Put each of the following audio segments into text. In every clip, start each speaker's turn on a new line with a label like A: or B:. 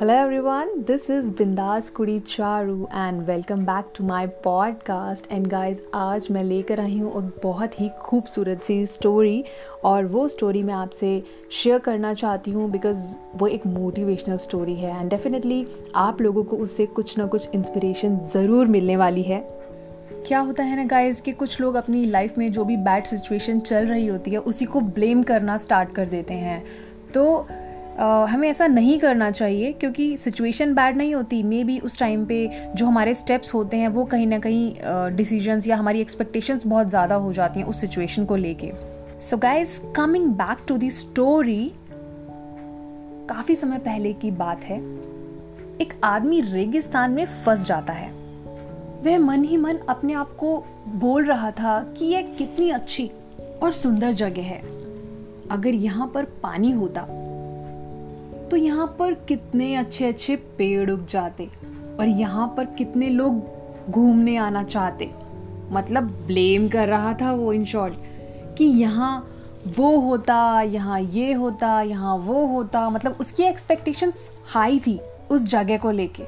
A: Hello everyone, this is बिंदास कुड़ी Charu and welcome back to my podcast and guys आज मैं लेकर आई हूँ एक बहुत ही खूबसूरत सी स्टोरी और वो स्टोरी मैं आपसे शेयर करना चाहती हूँ बिकॉज़ वो एक मोटिवेशनल स्टोरी है एंड डेफिनेटली आप लोगों को उससे कुछ ना कुछ इंस्पिरेशन ज़रूर मिलने वाली है। क्या होता है ना गाइस कि कुछ लोग अपनी लाइफ में जो भी बैड सिचुएशन चल रही होती है उसी को ब्लेम करना स्टार्ट कर देते हैं। तो Uh, हमें ऐसा नहीं करना चाहिए क्योंकि सिचुएशन बैड नहीं होती। मे बी उस टाइम पे जो हमारे स्टेप्स होते हैं वो कहीं ना कहीं डिसीजंस uh, या हमारी एक्सपेक्टेशंस बहुत ज़्यादा हो जाती हैं उस सिचुएशन को लेके। So guys coming back to the story काफ़ी समय पहले की बात है। एक आदमी रेगिस्तान में फंस जाता है। वह मन ही मन अपने आप को बोल रहा था कि यह कितनी अच्छी और सुंदर जगह है। अगर यहाँ पर पानी होता तो यहाँ पर कितने अच्छे अच्छे पेड़ उग जाते और यहाँ पर कितने लोग घूमने आना चाहते। मतलब ब्लेम कर रहा था वो इन शॉर्ट कि यहाँ वो होता, यहाँ ये होता, यहाँ वो होता मतलब उसकी एक्सपेक्टेशंस हाई थी उस जगह को लेके।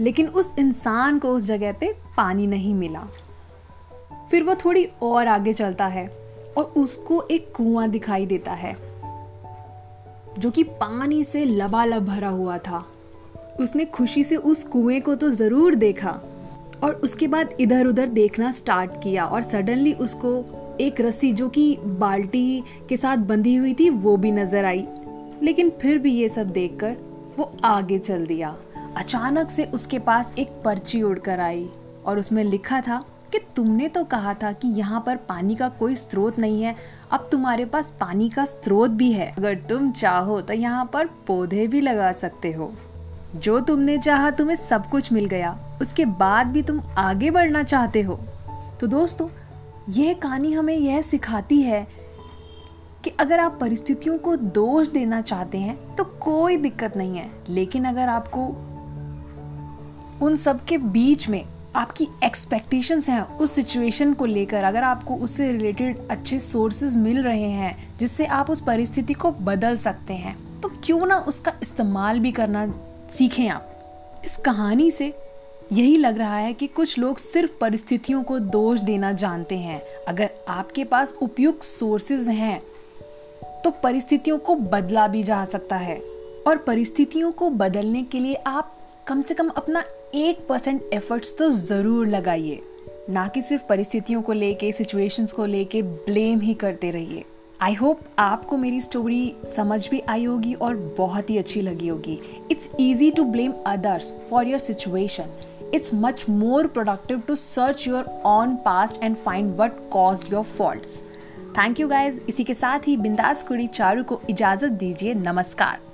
A: लेकिन उस इंसान को उस जगह पे पानी नहीं मिला। फिर वो थोड़ी और आगे चलता है और उसको एक कुआँ दिखाई देता है। जो कि पानी से लबालब भरा हुआ था। उसने खुशी से उस कुएँ को तो ज़रूर देखा और उसके बाद इधर उधर देखना स्टार्ट किया और सडनली उसको एक रस्सी जो कि बाल्टी के साथ बंधी हुई थी, वो भी नज़र आई। लेकिन फिर भी ये सब देखकर वो आगे चल दिया। अचानक से उसके पास एक पर्ची उड़कर आई और उसमें लिखा था कि तुमने तो कहा था कि यहाँ पर पानी का कोई स्रोत नहीं है, अब तुम्हारे पास पानी का स्रोत भी है। अगर तुम चाहो तो यहाँ पर पौधे भी लगा सकते हो। जो तुमने चाहा तुम्हें सब कुछ मिल गया, उसके बाद भी तुम आगे बढ़ना चाहते हो। तो दोस्तों, यह कहानी हमें यह सिखाती है कि अगर आप परिस्थितियों को दोष देना चाहते हैं तो कोई दिक्कत नहीं है। लेकिन अगर आपको उन सब के बीच में आपकी एक्सपेक्टेशंस हैं उस सिचुएशन को लेकर। अगर आपको उससे रिलेटेड अच्छे सोर्सेज मिल रहे हैं, जिससे आप उस परिस्थिति को बदल सकते हैं तो क्यों ना उसका इस्तेमाल भी करना सीखें आप। इस कहानी से यही लग रहा है कि कुछ लोग सिर्फ़ परिस्थितियों को दोष देना जानते हैं। अगर आपके पास उपयुक्त सोर्सेज हैं तो परिस्थितियों को बदला भी जा सकता है। और परिस्थितियों को बदलने के लिए आप कम से कम अपना एक परसेंट एफर्ट्स तो ज़रूर लगाइए। ना कि सिर्फ़ परिस्थितियों को लेके सिचुएशंस को लेके ब्लेम ही करते रहिए। आई होप आपको मेरी स्टोरी समझ भी आई होगी और बहुत ही अच्छी लगी होगी। It's easy to blame others for your situation it's much more productive to search your own past and find what cause your fault thank you guys इसी के साथ ही बिंदास कुड़ी चारू को इजाज़त दीजिए। नमस्कार।